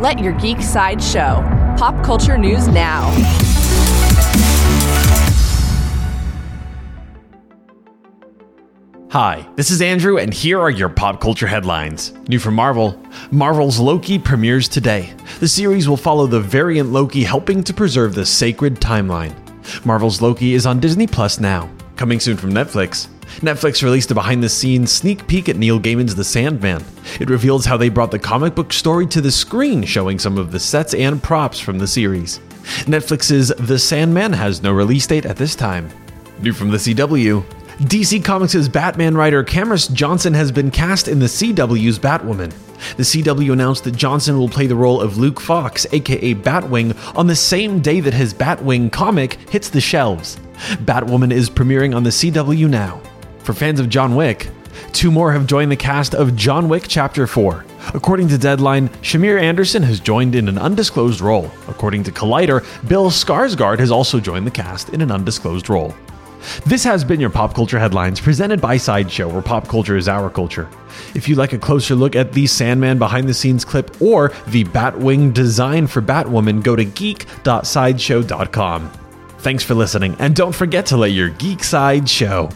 Let your geek side show. Pop culture news now. Hi, this is Andrew, and here are your pop culture headlines. New from Marvel Marvel's Loki premieres today. The series will follow the variant Loki helping to preserve the sacred timeline. Marvel's Loki is on Disney Plus now. Coming soon from Netflix. Netflix released a behind the scenes sneak peek at Neil Gaiman's The Sandman. It reveals how they brought the comic book story to the screen, showing some of the sets and props from the series. Netflix's The Sandman has no release date at this time. New from the CW. DC Comics' Batman writer Camrus Johnson has been cast in the CW's Batwoman. The CW announced that Johnson will play the role of Luke Fox, aka Batwing, on the same day that his Batwing comic hits the shelves. Batwoman is premiering on the CW now. For fans of John Wick, two more have joined the cast of John Wick Chapter 4. According to Deadline, Shamier Anderson has joined in an undisclosed role. According to Collider, Bill Skarsgård has also joined the cast in an undisclosed role. This has been your Pop Culture Headlines presented by Sideshow, where pop culture is our culture. If you'd like a closer look at the Sandman behind the scenes clip or the Batwing design for Batwoman, go to geek.sideshow.com. Thanks for listening, and don't forget to let your geek side show.